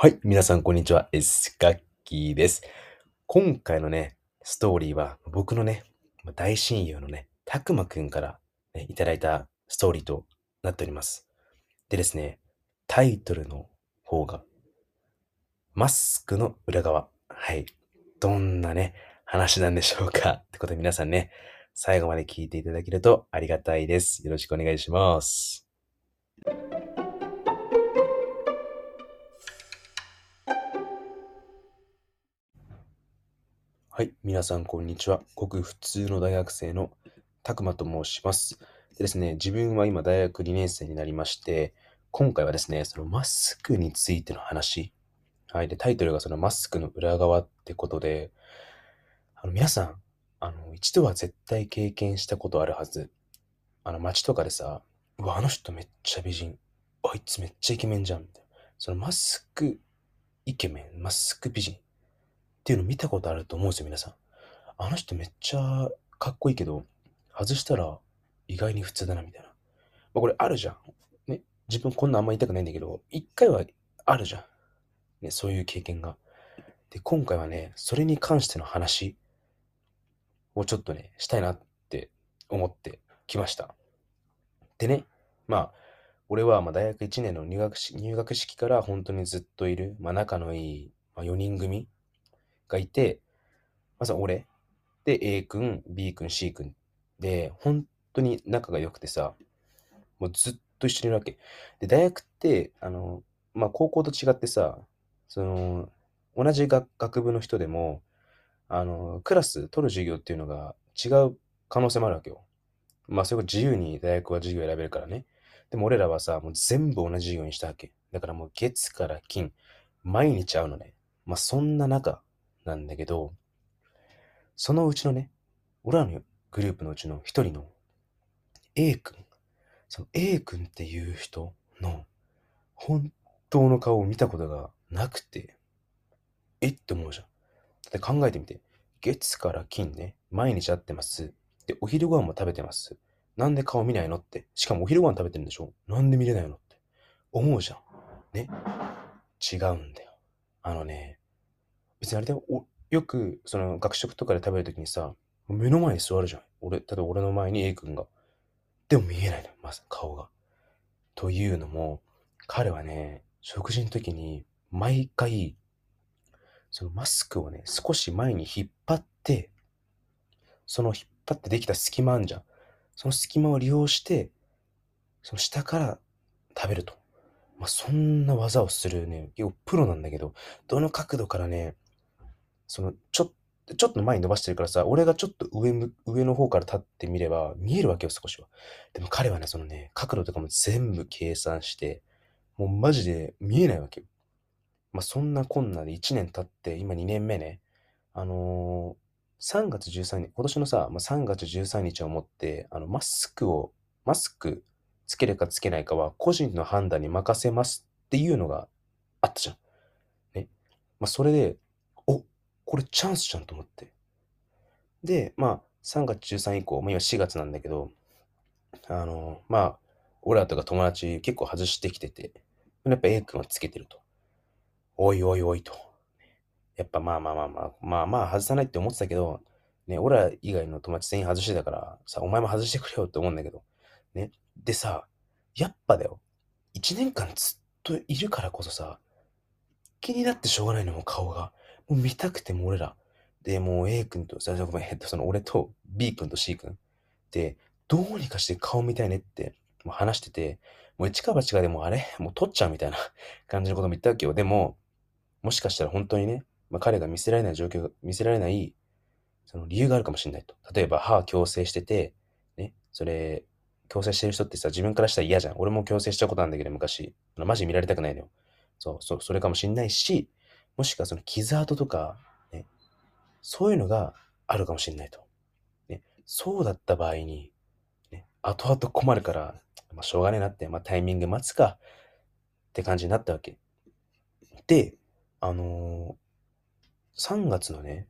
はい、皆さんこんにちは。エスカッキーです。今回のね、ストーリーは僕のね、大親友のね、たくまくんから、ね、いただいたストーリーとなっております。でですね、タイトルの方が、マスクの裏側。はい。どんなね、話なんでしょうかってことで皆さんね、最後まで聞いていただけるとありがたいです。よろしくお願いします。はい。皆さん、こんにちは。ごく普通の大学生のたくまと申します。でですね、自分は今大学2年生になりまして、今回はですね、そのマスクについての話。はい。で、タイトルがそのマスクの裏側ってことで、あの、皆さん、あの、一度は絶対経験したことあるはず。あの、街とかでさ、うわ、あの人めっちゃ美人。あいつめっちゃイケメンじゃん。みたいな。そのマスクイケメン、マスク美人っていうの見たことあると思うんですよ、皆さん。あの人めっちゃかっこいいけど、外したら意外に普通だな、みたいな。まあ、これあるじゃん。ね。自分こんなあんま言いたくないんだけど、一回はあるじゃん。ね、そういう経験が。で、今回はね、それに関しての話をちょっとね、したいなって思ってきました。でね、まあ、俺はま大学1年の入学し入学式から本当にずっといる、まあ、仲のいい、ま、4人組がいて、まず俺、で A 君、B 君、C 君で、本当に仲が良くてさ、もうずっと一緒にいるわけ。で、大学って、あの、まあ、高校と違ってさ、その、同じ学部の人でも、あの、クラス取る授業っていうのが違う可能性もあるわけよ。まあ、それが自由に大学は授業選べるからね。でも俺らはさ、もう全部同じ授業にしたわけ。だからもう月から金、毎日会うのね。まあ、そんな中なんだけど、そのうちのね、俺らのグループのうちの一人の A 君、その A 君っていう人の本当の顔を見たことがなくて、えって思うじゃん。だって考えてみて、月から金ね、毎日会ってます。で、お昼ご飯も食べてます。なんで顔見ないのって。しかもお昼ご飯食べてるんでしょなんで見れないのって。思うじゃん。ね。違うんだよ。あのね、別にあれだよ。およく、その学食とかで食べるときにさ、目の前に座るじゃん。俺、例えば俺の前に A 君が。でも見えないのよ、まず顔が。というのも、彼はね、食事の時に毎回、そのマスクをね、少し前に引っ張って、その引っ張ってできた隙間あんじゃん。その隙間を利用して、その下から食べると。まあ、そんな技をするね、結構プロなんだけど、どの角度からね、その、ちょっと、ちょっと前に伸ばしてるからさ、俺がちょっと上む、上の方から立ってみれば見えるわけよ、少しは。でも彼はね、そのね、角度とかも全部計算して、もうマジで見えないわけよ。まあ、そんなこんなで1年経って、今2年目ね、あのー、3月13日、今年のさ、まあ、3月13日をもって、あの、マスクを、マスクつけるかつけないかは個人の判断に任せますっていうのがあったじゃん。ね。まあ、それで、これチャンスじゃんと思って。で、まあ、3月13以降、まあ、今4月なんだけど、あの、まあ、俺らとか友達結構外してきてて、やっぱ A 君はつけてると。おいおいおいと。やっぱまあまあまあまあ、まあまあ外さないって思ってたけど、ね、俺ら以外の友達全員外してたから、さ、お前も外してくれよって思うんだけど。ね。でさ、やっぱだよ。1年間ずっといるからこそさ、気になってしょうがないのも顔が。もう見たくても俺ら。で、もう A 君と、ごめん、えっと、その俺と B 君と C 君で、どうにかして顔見たいねってもう話してて、もう一か八かでもあれもう取っちゃうみたいな 感じのことも言ったわけよ。でも、もしかしたら本当にね、まあ、彼が見せられない状況、見せられない、その理由があるかもしれないと。例えば歯矯正してて、ね、それ、矯正してる人ってさ、自分からしたら嫌じゃん。俺も矯正したことあるんだけど、昔。マジ見られたくないのよ。そう、そそれかもしんないし、もしくはその傷跡とか、ね、そういうのがあるかもしんないと。ね、そうだった場合に、ね、後々困るから、まあ、しょうがねえなって、まあ、タイミング待つかって感じになったわけ。で、あのー、3月のね、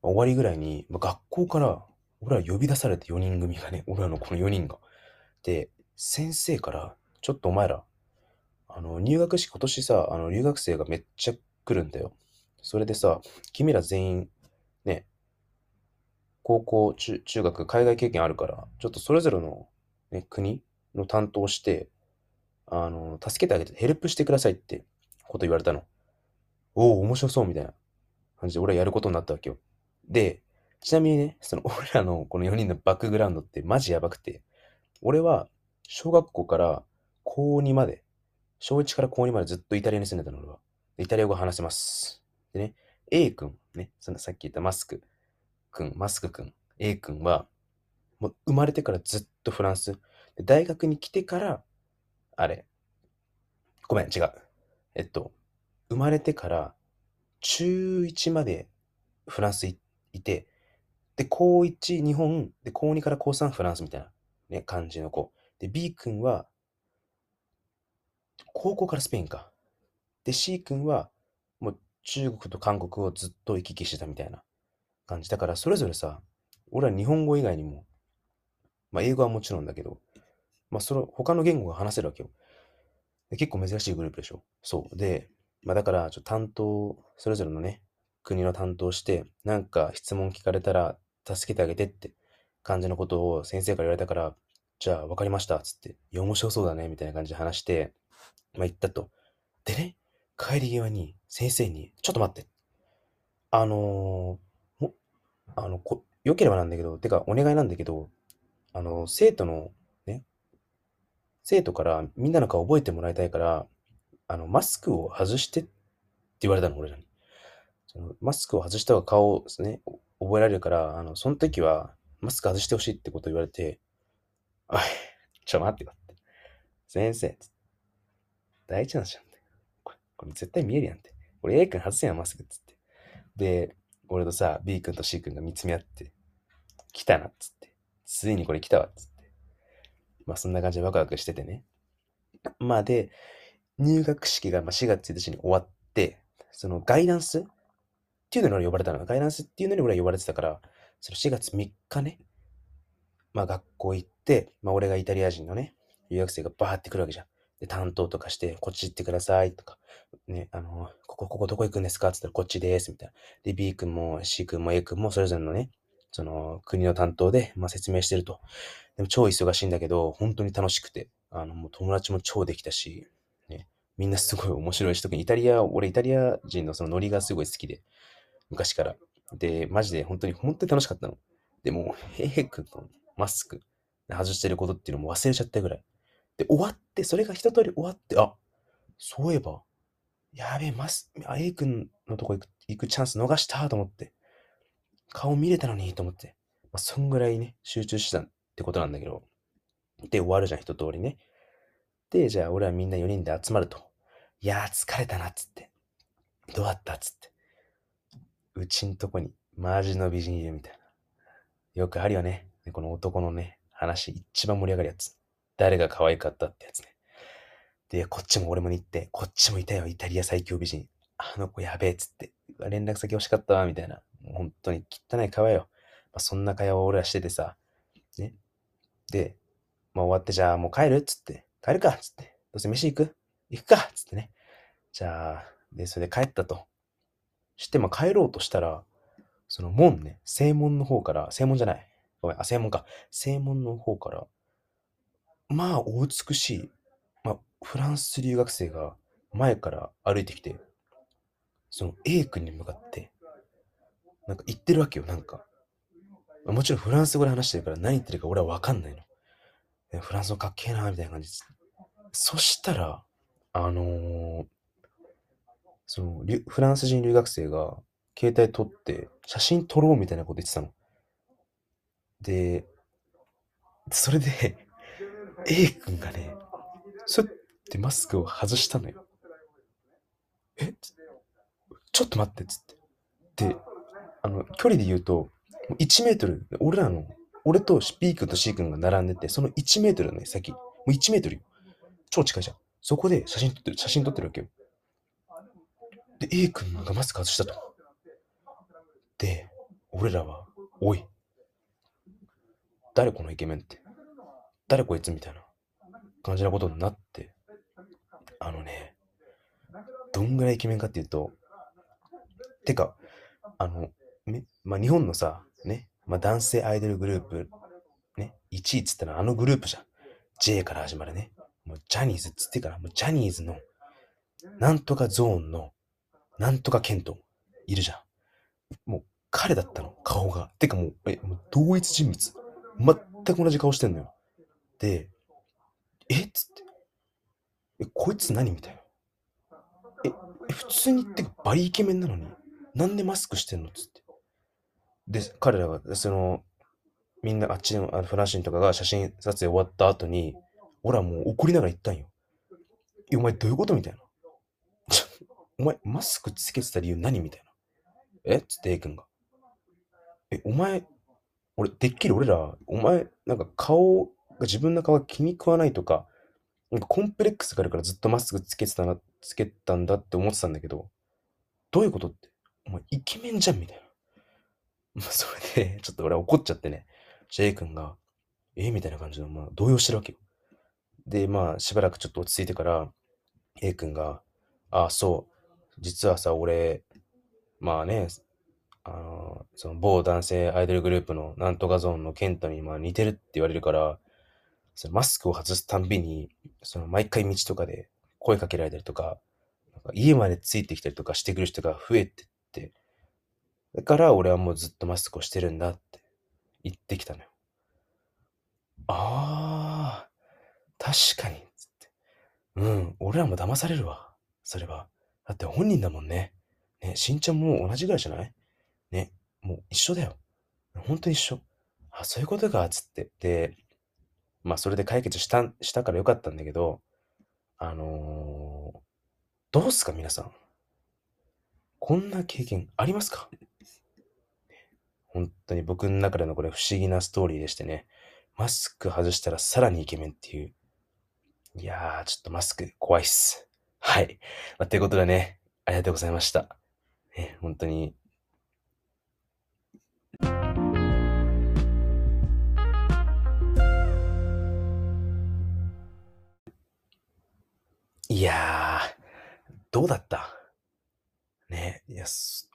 終わりぐらいに、まあ、学校から俺ら呼び出されて4人組がね、俺らのこの4人が。で、先生から、ちょっとお前ら、あの、入学式、今年さ、あの、留学生がめっちゃ来るんだよ。それでさ、君ら全員、ね、高校、中、中学、海外経験あるから、ちょっとそれぞれの、ね、国の担当して、あの、助けてあげて、ヘルプしてくださいってこと言われたの。おお、面白そうみたいな感じで俺はやることになったわけよ。で、ちなみにね、その 俺らのこの4人のバックグラウンドってマジやばくて、俺は小学校から高2まで、小1から高2までずっとイタリアに住んでたの俺は。イタリア語話せます。でね、A 君、ね、そのさっき言ったマスク君、マスク君、A 君は、もう生まれてからずっとフランス。大学に来てから、あれ、ごめん、違う。えっと、生まれてから中1までフランスいて、で、高1日本、で、高2から高3フランスみたいな、ね、感じの子。で、B 君は、高校からスペインか。で、C 君は、もう中国と韓国をずっと行き来してたみたいな感じ。だから、それぞれさ、俺は日本語以外にも、まあ、英語はもちろんだけど、まあ、その、他の言語が話せるわけよ。で結構珍しいグループでしょ。そう。で、まあ、だから、ちょっと担当、それぞれのね、国の担当して、なんか質問聞かれたら、助けてあげてって感じのことを先生から言われたから、じゃあ分かりました、つって、いや、面白そうだね、みたいな感じで話して、まあ、言ったと。でね、帰り際に先生に、ちょっと待って。あのー、も、あの、こ、良ければなんだけど、てか、お願いなんだけど、あの、生徒の、ね、生徒からみんなの顔覚えてもらいたいから、あの、マスクを外してって言われたの、俺らに。そのマスクを外した方が顔ですね、覚えられるから、あの、その時は、マスク外してほしいってこと言われて、おい、ちょ、待ってよって。先生、大事なんじゃん。これ、絶対見えるやんって。俺 A 君外せやん、マスクっつって。で、俺とさ、B 君と C 君が見つめ合って、来たなっつって。ついにこれ来たわっつって。まあそんな感じでワクワクしててね。まあで、入学式がまあ4月1日に終わって、そのガイダンスっていうのに俺呼ばれたの。ガイダンスっていうのに俺は呼ばれてたから、その4月3日ね、まあ学校行って、まあ俺がイタリア人のね、留学生がバーって来るわけじゃん。で、担当とかして、こっち行ってくださいとか、ね、あの、ここ、ここどこ行くんですか？って言ったらこっちです、みたいな。で、B 君も C 君も A 君もそれぞれのね、その国の担当で、まあ、説明してると。でも超忙しいんだけど、本当に楽しくて、あの、もう友達も超できたし、ね、みんなすごい面白いし、特にイタリア、俺イタリア人のそのノリがすごい好きで、昔から。で、マジで本当に、本当に楽しかったの。でも、ヘイ君のマスク外してることっていうのも忘れちゃったぐらい。で、終わって、それが一通り終わって、あ、そういえば、やべえ、マス、あ、A 君のとこ行く行くチャンス逃したと思って、顔見れたのにと思って、まあ、そんぐらいね、集中してたってことなんだけど、で、終わるじゃん、一通りね。で、じゃあ、俺はみんな4人で集まると。いやー、疲れたな、っつって。どうだったっつって。うちんとこに、マジの美人いるみたいな。よくあるよね。この男のね、話、一番盛り上がるやつ。誰が可愛かったってやつね。で、こっちも俺も言って、こっちもいたよ、イタリア最強美人。あの子やべえっつって。連絡先欲しかったわ、みたいな。本当に汚い会話よ。まあ、そんな会話を俺はしててさ。ね。で、まあ終わってじゃあもう帰るっつって。帰るかっつって。どうせ飯行く？行くかっつってね。じゃあ、で、それで帰ったと。して、まあ帰ろうとしたら、その門ね、正門の方から、正門じゃない。ごめん、あ、正門か。正門の方から、まあ、お美しい、フランス留学生が前から歩いてきて、その A 君に向かって、なんか言ってるわけよ、なんか。もちろんフランス語で話してるから何言ってるか俺はわかんないの。フランス語かっけえな、みたいな感じです。そしたら、あのー、その、フランス人留学生が携帯撮って写真撮ろうみたいなこと言ってたの。で、それで A 君がね、そてマスクを外したのよ。え？ちょっと待ってっつって。で、あの、距離で言うと、1メートル、俺らの、俺と B 君と C 君が並んでて、その1メートルのね、先、もう1メートルよ。超近いじゃん。そこで写真撮ってる、写真撮ってるわけよ。で、A 君がマスク外したと。で、俺らは、おい、誰このイケメンって。誰こいつみたいな感じなことになって、あのね、どんぐらいイケメンかっていうと、てか、あの、まあ、日本のさ、ね、まあ、男性アイドルグループ、ね、1位っつったらあのグループじゃん。J から始まるね。もうジャニーズっつってから、もうジャニーズの、なんとかゾーンの、なんとかケント、いるじゃん。もう彼だったの、顔が。てかもう、え、もう同一人物。全く同じ顔してんのよ。で、えっつ。え、こいつ何？みたいな。え、普通にってかバリイケメンなのに、なんでマスクしてんの？っつって。で、彼らが、その、みんなあっちのあのフランシンとかが写真撮影終わった後に、俺はもう怒りながら言ったんよ。え、お前どういうこと？みたいな。お前、マスクつけてた理由何？みたいな。え？っつって A 君が。え、お前、俺、てっきり俺ら、お前、なんか顔が、自分の顔が気に食わないとか、なんかコンプレックスがあるからずっとマスクつけてたな、つけたんだって思ってたんだけど、どういうことって、お前イケメンじゃんみたいな。まあ、それで、ちょっと俺怒っちゃってね、ジェイ君が、えみたいな感じの、まあ、動揺してるわけよ。で、まあ、しばらくちょっと落ち着いてから、A 君が、ああ、そう、実はさ、俺、まあね、あの、その某男性アイドルグループのなんとかゾーンのケントにまあ似てるって言われるから、そのマスクを外すたんびに、その毎回道とかで声かけられたりとか、なんか家までついてきたりとかしてくる人が増えてって、だから俺はもうずっとマスクをしてるんだって言ってきたのよ。ああ、確かに、つって。うん、俺らも騙されるわ。それは。だって本人だもんね。ね、身長も同じぐらいじゃない？ね、もう一緒だよ。本当に一緒。あ、そういうことか、つって。で、まあ、それで解決した、したからよかったんだけど、あのー、どうすか、皆さん。こんな経験ありますか？本当に僕の中でのこれ不思議なストーリーでしてね、マスク外したらさらにイケメンっていう。いやー、ちょっとマスク怖いっす。はい。まあ、ということでね、ありがとうございました。ね、本当にうだった？ねいや、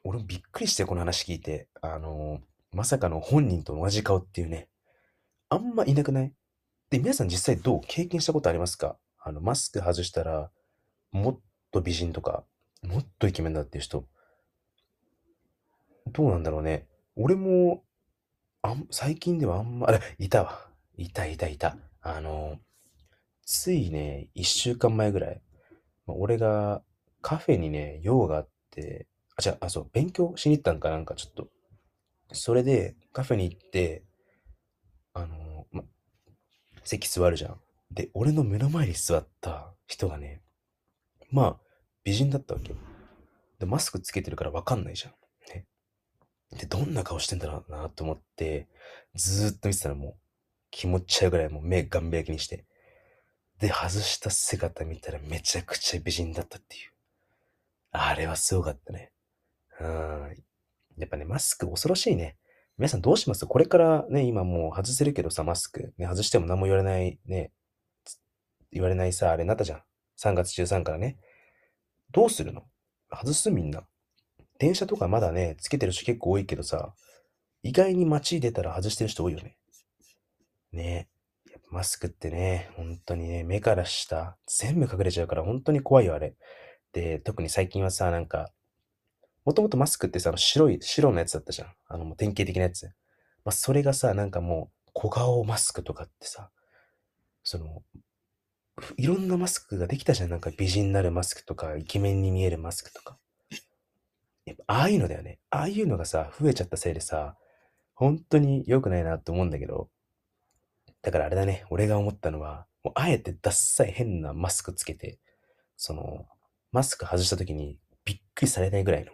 俺もびっくりしてこの話聞いて、あの、まさかの本人と同じ顔っていうね、あんまいなくない？で、皆さん実際どう経験したことありますか？あの、マスク外したら、もっと美人とか、もっとイケメンだっていう人。どうなんだろうね。俺も、あん、最近ではあんま、あれ、いたわ。いたいたいた。あの、ついね、一週間前ぐらい、ま、俺がカフェにね、用があって、あ、じゃあ、そう、勉強しに行ったんかなんかちょっと。それでカフェに行って、あのま、席座るじゃん。で、俺の目の前に座った人がね、まあ、美人だったわけよ。で、マスクつけてるからわかんないじゃん。ね。で、どんな顔してんだろうなと思って、ずーっと見てたらもう、気持ち悪いぐらいもう目ガンベ焼きにして。で、外した姿見たらめちゃくちゃ美人だったっていう。あれはすごかったね。うん。やっぱね、マスク恐ろしいね。皆さんどうします？これからね、今もう外せるけどさ、マスク。ね、外しても何も言われないね、言われないさ、あれになったじゃん。3月13からね。どうするの？外すみんな。電車とかまだね、つけてる人結構多いけどさ、意外に街出たら外してる人多いよね。ねマスクってね、本当にね、目から下、全部隠れちゃうから本当に怖いよ、あれ。で、特に最近はさ、なんか、もともとマスクってさ、白い、白のやつだったじゃん。あの、もう典型的なやつ。まあ、それがさ、なんかもう、小顔マスクとかってさ、その、いろんなマスクができたじゃん。なんか美人になるマスクとか、イケメンに見えるマスクとか。やっぱ、ああいうのだよね。ああいうのがさ、増えちゃったせいでさ、本当に良くないなって思うんだけど、だからあれだね、俺が思ったのは、もうあえてダッサい変なマスクつけて、その、マスク外した時にびっくりされないぐらいの、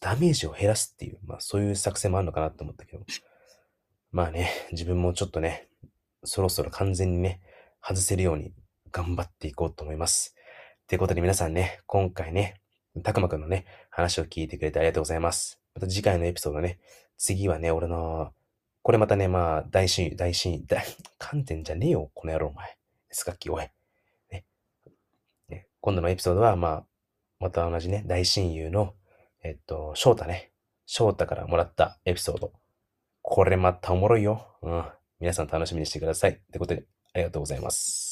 ダメージを減らすっていう、まあそういう作戦もあるのかなと思ったけど、まあね、自分もちょっとね、そろそろ完全にね、外せるように頑張っていこうと思います。ということで皆さんね、今回ね、たくまくんのね、話を聞いてくれてありがとうございます。また次回のエピソードね、次はね、俺のこれまたね、まあ、大親友、大親友、大、観点じゃねえよ、この野郎、お前。スカッキー、おい。今度のエピソードは、まあ、また同じね、大親友の、えっと、翔太ね。翔太からもらったエピソード。これまたおもろいよ。うん。皆さん楽しみにしてください。ってことで、ありがとうございます。